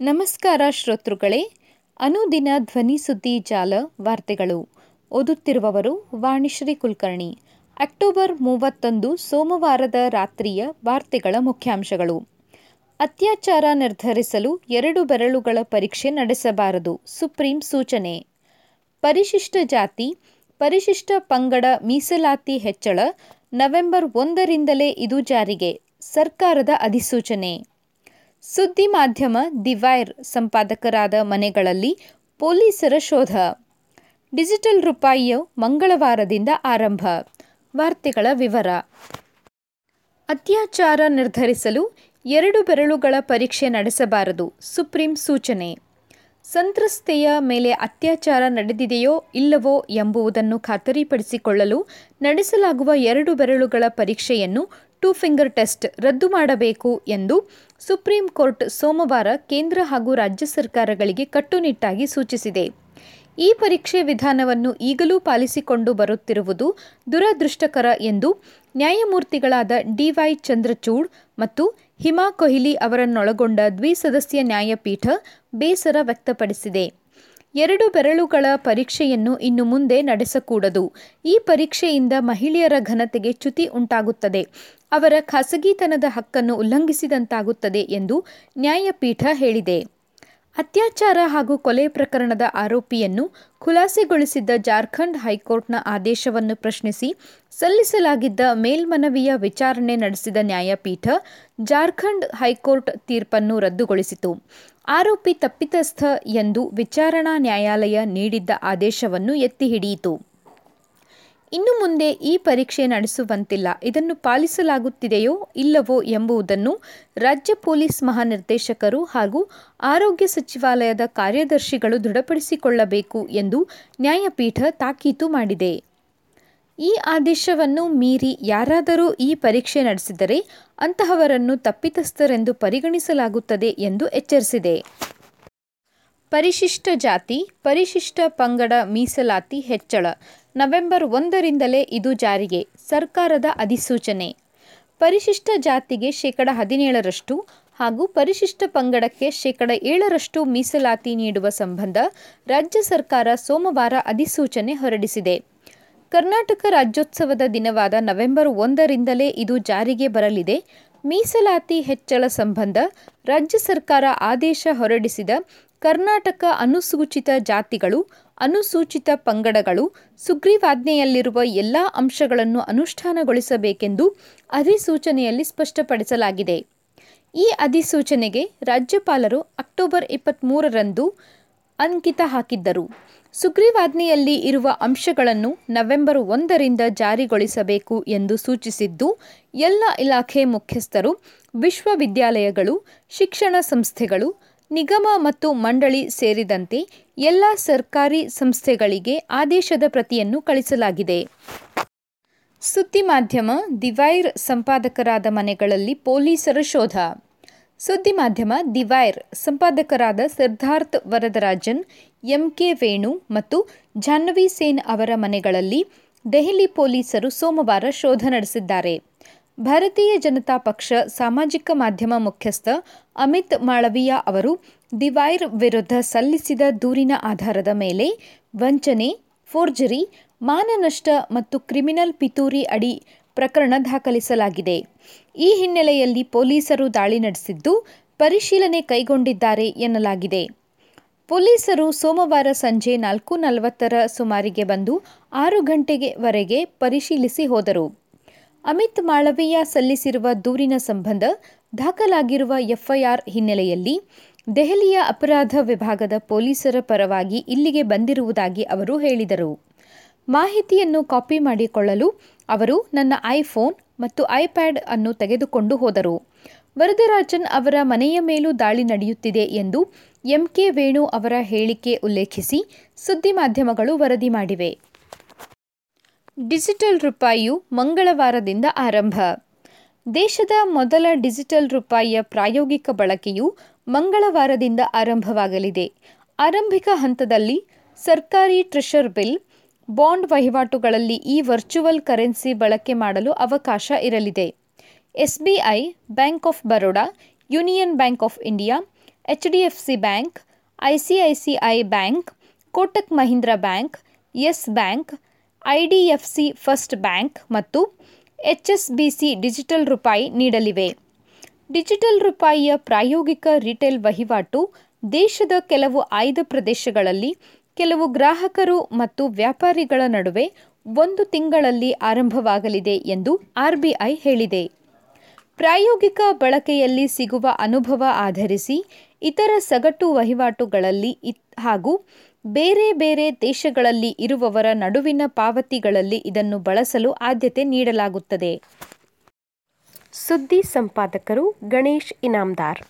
ನಮಸ್ಕಾರ ಶ್ರೋತೃಗಳೇ, ಅನುದಿನ ಧ್ವನಿ ಸುದ್ದಿ ಜಾಲ ವಾರ್ತೆಗಳು. ಓದುತ್ತಿರುವವರು ವಾಣಿಶ್ರೀ ಕುಲಕರ್ಣಿ. ಅಕ್ಟೋಬರ್ ಮೂವತ್ತೊಂದು ಸೋಮವಾರದ ರಾತ್ರಿಯ ವಾರ್ತೆಗಳ ಮುಖ್ಯಾಂಶಗಳು. ಅತ್ಯಾಚಾರ ನಿರ್ಧರಿಸಲು ಎರಡು ಬೆರಳುಗಳ ಪರೀಕ್ಷೆ ನಡೆಸಬಾರದು ಸುಪ್ರೀಂ ಸೂಚನೆ. ಪರಿಶಿಷ್ಟ ಜಾತಿ, ಪರಿಶಿಷ್ಟ ಪಂಗಡ ಮೀಸಲಾತಿ ಹೆಚ್ಚಳ ನವೆಂಬರ್ ಒಂದರಿಂದಲೇ ಇದು ಜಾರಿಗೆ, ಸರ್ಕಾರದ ಅಧಿಸೂಚನೆ. ಸುದ್ದಿ ಮಾಧ್ಯಮ ದಿವೈರ್ ಸಂಪಾದಕರಾದ ಮನೆಗಳಲ್ಲಿ ಪೊಲೀಸರ ಶೋಧ. ಡಿಜಿಟಲ್ ರೂಪಾಯಿಯು ಮಂಗಳವಾರದಿಂದ ಆರಂಭ. ವಾರ್ತೆಗಳ ವಿವರ. ಅತ್ಯಾಚಾರ ನಿರ್ಧರಿಸಲು ಎರಡು ಬೆರಳುಗಳ ಪರೀಕ್ಷೆ ನಡೆಸಬಾರದು ಸುಪ್ರೀಂ ಸೂಚನೆ. ಸಂತ್ರಸ್ತೆಯ ಮೇಲೆ ಅತ್ಯಾಚಾರ ನಡೆದಿದೆಯೋ ಇಲ್ಲವೋ ಎಂಬುದನ್ನು ಖಾತರಿಪಡಿಸಿಕೊಳ್ಳಲು ನಡೆಸಲಾಗುವ ಎರಡು ಬೆರಳುಗಳ ಪರೀಕ್ಷೆಯನ್ನು ಟೂ ಫಿಂಗರ್ ಟೆಸ್ಟ್ ರದ್ದು ಮಾಡಬೇಕು ಎಂದು ಸುಪ್ರೀಂ ಕೋರ್ಟ್ ಸೋಮವಾರ ಕೇಂದ್ರ ಹಾಗೂ ರಾಜ್ಯ ಸರ್ಕಾರಗಳಿಗೆ ಕಟ್ಟುನಿಟ್ಟಾಗಿ ಸೂಚಿಸಿದೆ. ಈ ಪರೀಕ್ಷೆ ವಿಧಾನವನ್ನು ಈಗಲೂ ಪಾಲಿಸಿಕೊಂಡು ಬರುತ್ತಿರುವುದು ದುರದೃಷ್ಟಕರ ಎಂದು ನ್ಯಾಯಮೂರ್ತಿಗಳಾದ ಡಿವೈ ಚಂದ್ರಚೂಡ್ ಮತ್ತು ಹಿಮಾ ಕೊಹ್ಲಿ ಅವರನ್ನೊಳಗೊಂಡ ದ್ವಿಸದಸ್ಯ ನ್ಯಾಯಪೀಠ ಬೇಸರ ವ್ಯಕ್ತಪಡಿಸಿದೆ. ಎರಡು ಬೆರಳುಗಳ ಪರೀಕ್ಷೆಯನ್ನು ಇನ್ನು ಮುಂದೆ ನಡೆಸಕೂಡದು. ಈ ಪರೀಕ್ಷೆಯಿಂದ ಮಹಿಳೆಯರ ಘನತೆಗೆ ಚ್ಯುತಿ ಉಂಟಾಗುತ್ತದೆ. ಅವರ ಖಾಸಗಿತನದ ಹಕ್ಕನ್ನು ಉಲ್ಲಂಘಿಸಿದಂತಾಗುತ್ತದೆ ಎಂದು ನ್ಯಾಯಪೀಠ ಹೇಳಿದೆ. ಅತ್ಯಾಚಾರ ಹಾಗೂ ಕೊಲೆ ಪ್ರಕರಣದ ಆರೋಪಿಯನ್ನು ಖುಲಾಸೆಗೊಳಿಸಿದ್ದ ಜಾರ್ಖಂಡ್ ಹೈಕೋರ್ಟ್ನ ಆದೇಶವನ್ನು ಪ್ರಶ್ನಿಸಿ ಸಲ್ಲಿಸಲಾಗಿದ್ದ ಮೇಲ್ಮನವಿಯ ವಿಚಾರಣೆ ನಡೆಸಿದ ನ್ಯಾಯಪೀಠ ಜಾರ್ಖಂಡ್ ಹೈಕೋರ್ಟ್ ತೀರ್ಪನ್ನು ರದ್ದುಗೊಳಿಸಿತು. ಆರೋಪಿ ತಪ್ಪಿತಸ್ಥ ಎಂದು ವಿಚಾರಣಾ ನ್ಯಾಯಾಲಯ ನೀಡಿದ್ದ ಆದೇಶವನ್ನು ಎತ್ತಿ ಹಿಡಿಯಿತು ಇನ್ನು ಮುಂದೆ ಈ ಪರೀಕ್ಷೆ ನಡೆಸುವಂತಿಲ್ಲ. ಇದನ್ನು ಪಾಲಿಸಲಾಗುತ್ತಿದೆಯೋ ಇಲ್ಲವೋ ಎಂಬುದನ್ನು ರಾಜ್ಯ ಪೊಲೀಸ್ ಮಹಾನಿರ್ದೇಶಕರು ಹಾಗೂ ಆರೋಗ್ಯ ಸಚಿವಾಲಯದ ಕಾರ್ಯದರ್ಶಿಗಳು ದೃಢಪಡಿಸಿಕೊಳ್ಳಬೇಕು ಎಂದು ನ್ಯಾಯಪೀಠ ತಾಕೀತು ಮಾಡಿದೆ. ಈ ಆದೇಶವನ್ನು ಮೀರಿ ಯಾರಾದರೂ ಈ ಪರೀಕ್ಷೆ ನಡೆಸಿದರೆ ಅಂತಹವರನ್ನು ತಪ್ಪಿತಸ್ಥರೆಂದು ಪರಿಗಣಿಸಲಾಗುತ್ತದೆ ಎಂದು ಎಚ್ಚರಿಸಿದೆ. ಪರಿಶಿಷ್ಟ ಜಾತಿ, ಪರಿಶಿಷ್ಟ ಪಂಗಡ ಮೀಸಲಾತಿ ಹೆಚ್ಚಳ. ನವೆಂಬರ್ ಒಂದರಿಂದಲೇ ಇದು ಜಾರಿಗೆ. ಸರ್ಕಾರದ ಅಧಿಸೂಚನೆ. ಪರಿಶಿಷ್ಟ ಜಾತಿಗೆ ಶೇಕಡ ಹದಿನೇಳರಷ್ಟು ಹಾಗೂ ಪರಿಶಿಷ್ಟ ಪಂಗಡಕ್ಕೆ ಶೇಕಡ ಏಳರಷ್ಟು ಮೀಸಲಾತಿ ನೀಡುವ ಸಂಬಂಧ ರಾಜ್ಯ ಸರ್ಕಾರ ಸೋಮವಾರ ಅಧಿಸೂಚನೆ ಹೊರಡಿಸಿದೆ. ಕರ್ನಾಟಕ ರಾಜ್ಯೋತ್ಸವದ ದಿನವಾದ ನವೆಂಬರ್ ಒಂದರಿಂದಲೇ ಇದು ಜಾರಿಗೆ ಬರಲಿದೆ. ಮೀಸಲಾತಿ ಹೆಚ್ಚಳ ಸಂಬಂಧ ರಾಜ್ಯ ಸರ್ಕಾರ ಆದೇಶ ಹೊರಡಿಸಿದ ಕರ್ನಾಟಕ ಅನುಸೂಚಿತ ಜಾತಿಗಳು, ಅನುಸೂಚಿತ ಪಂಗಡಗಳು, ಸುಗ್ರೀವಾಜ್ಞೆಯಲ್ಲಿರುವ ಎಲ್ಲ ಅಂಶಗಳನ್ನು ಅನುಷ್ಠಾನಗೊಳಿಸಬೇಕೆಂದು ಅಧಿಸೂಚನೆಯಲ್ಲಿ ಸ್ಪಷ್ಟಪಡಿಸಲಾಗಿದೆ. ಈ ಅಧಿಸೂಚನೆಗೆ ರಾಜ್ಯಪಾಲರು ಅಕ್ಟೋಬರ್ ಇಪ್ಪತ್ತ್ಮೂರರಂದು ಅಂಕಿತ ಹಾಕಿದ್ದರು. ಸುಗ್ರೀವಾಜ್ಞೆಯಲ್ಲಿ ಇರುವ ಅಂಶಗಳನ್ನು ನವೆಂಬರ್ ಒಂದರಿಂದ ಜಾರಿಗೊಳಿಸಬೇಕು ಎಂದು ಸೂಚಿಸಿದ್ದು, ಎಲ್ಲ ಇಲಾಖೆ ಮುಖ್ಯಸ್ಥರು, ವಿಶ್ವವಿದ್ಯಾಲಯಗಳು, ಶಿಕ್ಷಣ ಸಂಸ್ಥೆಗಳು, ನಿಗಮ ಮತ್ತು ಮಂಡಳಿ ಸೇರಿದಂತೆ ಎಲ್ಲ ಸರ್ಕಾರಿ ಸಂಸ್ಥೆಗಳಿಗೆ ಆದೇಶದ ಪ್ರತಿಯನ್ನು ಕಳಿಸಲಾಗಿದೆ. ಸುದ್ದಿ ಮಾಧ್ಯಮ ದಿವೈರ್ ಸಂಪಾದಕರಾದ ಮನೆಗಳಲ್ಲಿ ಪೊಲೀಸರ ಶೋಧ ಸುದ್ದಿ ಮಾಧ್ಯಮ ದಿವೈರ್ ಸಂಪಾದಕರಾದ ಸಿದ್ಧಾರ್ಥ್ ವರದರಾಜನ್, ಎಂಕೆ ವೇಣು ಮತ್ತು ಜಾಹ್ನವಿ ಸೇನ್ ಅವರ ಮನೆಗಳಲ್ಲಿ ದೆಹಲಿ ಪೊಲೀಸರು ಸೋಮವಾರ ಶೋಧ ನಡೆಸಿದ್ದಾರೆ. ಭಾರತೀಯ ಜನತಾ ಪಕ್ಷ ಸಾಮಾಜಿಕ ಮಾಧ್ಯಮ ಮುಖ್ಯಸ್ಥ ಅಮಿತ್ ಮಾಳವಿಯಾ ಅವರು ದಿವೈರ್ ವಿರುದ್ಧ ಸಲ್ಲಿಸಿದ ದೂರಿನ ಆಧಾರದ ಮೇಲೆ ವಂಚನೆ, ಫೋರ್ಜರಿ, ಮಾನನಷ್ಟ ಮತ್ತು ಕ್ರಿಮಿನಲ್ ಪಿತೂರಿ ಅಡಿ ಪ್ರಕರಣ ದಾಖಲಿಸಲಾಗಿದೆ. ಈ ಹಿನ್ನೆಲೆಯಲ್ಲಿ ಪೊಲೀಸರು ದಾಳಿ ನಡೆಸಿದ್ದು ಪರಿಶೀಲನೆ ಕೈಗೊಂಡಿದ್ದಾರೆ ಎನ್ನಲಾಗಿದೆ. ಪೊಲೀಸರು ಸೋಮವಾರ ಸಂಜೆ ನಾಲ್ಕು ನಲವತ್ತರ ಸುಮಾರಿಗೆ ಬಂದು ಆರು ಗಂಟೆಗೆವರೆಗೆ ಪರಿಶೀಲಿಸಿ ಹೋದರು. ಅಮಿತ್ ಮಾಳವೀಯ ಸಲ್ಲಿಸಿರುವ ದೂರಿನ ಸಂಬಂಧ ದಾಖಲಾಗಿರುವ ಎಫ್ಐಆರ್ ಹಿನ್ನೆಲೆಯಲ್ಲಿ ದೆಹಲಿಯ ಅಪರಾಧ ವಿಭಾಗದ ಪೊಲೀಸರ ಪರವಾಗಿ ಇಲ್ಲಿಗೆ ಬಂದಿರುವುದಾಗಿ ಅವರು ಹೇಳಿದರು. ಮಾಹಿತಿಯನ್ನು ಕಾಪಿ ಮಾಡಿಕೊಳ್ಳಲು ಅವರು ನನ್ನ ಐಫೋನ್ ಮತ್ತು ಐಪ್ಯಾಡ್ ಅನ್ನು ತೆಗೆದುಕೊಂಡು ಹೋದರು. ವರದರಾಜನ್ ಅವರ ಮನೆಯ ಮೇಲೂ ದಾಳಿ ನಡೆಯುತ್ತಿದೆ ಎಂದು ಎಂಕೆ ವೇಣು ಅವರ ಹೇಳಿಕೆ ಉಲ್ಲೇಖಿಸಿ ಸುದ್ದಿ ಮಾಧ್ಯಮಗಳು ವರದಿ ಮಾಡಿವೆ. ಡಿಜಿಟಲ್ ರೂಪಾಯಿಯು ಮಂಗಳವಾರದಿಂದ ಆರಂಭ. ದೇಶದ ಮೊದಲ ಡಿಜಿಟಲ್ ರೂಪಾಯಿಯ ಪ್ರಾಯೋಗಿಕ ಬಳಕೆಯು ಮಂಗಳವಾರದಿಂದ ಆರಂಭವಾಗಲಿದೆ. ಆರಂಭಿಕ ಹಂತದಲ್ಲಿ ಸರ್ಕಾರಿ ಟ್ರೆಷರ್ ಬಿಲ್ ಬಾಂಡ್ ವಹಿವಾಟುಗಳಲ್ಲಿ ಈ ವರ್ಚುವಲ್ ಕರೆನ್ಸಿ ಬಳಕೆ ಮಾಡಲು ಅವಕಾಶ ಇರಲಿದೆ. SBI, bank of Baroda, union bank of India, H D F C bank, I C I C I bank, Kotak Mahindra bank, Yes bank, I D F C first bank ಮತ್ತು H S B C digital ರೂಪಾಯಿ ನೀಡಲಿವೆ. Digital ರೂಪಾಯಿಯ ಪ್ರಾಯೋಗಿಕ retail ವಹಿವಾಟು ದೇಶದ ಕೆಲವು ಆಯ್ದ ಪ್ರದೇಶಗಳಲ್ಲಿ ಕೆಲವು ಗ್ರಾಹಕರು ಮತ್ತು ವ್ಯಾಪಾರಿಗಳ ನಡುವೆ ಒಂದು ತಿಂಗಳಲ್ಲಿ ಆರಂಭವಾಗಲಿದೆ ಎಂದು ಆರ್ಬಿಐ ಹೇಳಿದೆ. ಪ್ರಾಯೋಗಿಕ ಬಳಕೆಯಲ್ಲಿ ಸಿಗುವ ಅನುಭವ ಆಧರಿಸಿ ಇತರ ಸಗಟು ವಹಿವಾಟುಗಳಲ್ಲಿ ಹಾಗೂ ಬೇರೆ ಬೇರೆ ದೇಶಗಳಲ್ಲಿ ಇರುವವರ ನಡುವಿನ ಪಾವತಿಗಳಲ್ಲಿ ಇದನ್ನು ಬಳಸಲು ಆದ್ಯತೆ ನೀಡಲಾಗುತ್ತದೆ. ಸುದ್ದಿ ಸಂಪಾದಕರು ಗಣೇಶ್ ಇನಾಮ್ದಾರ್.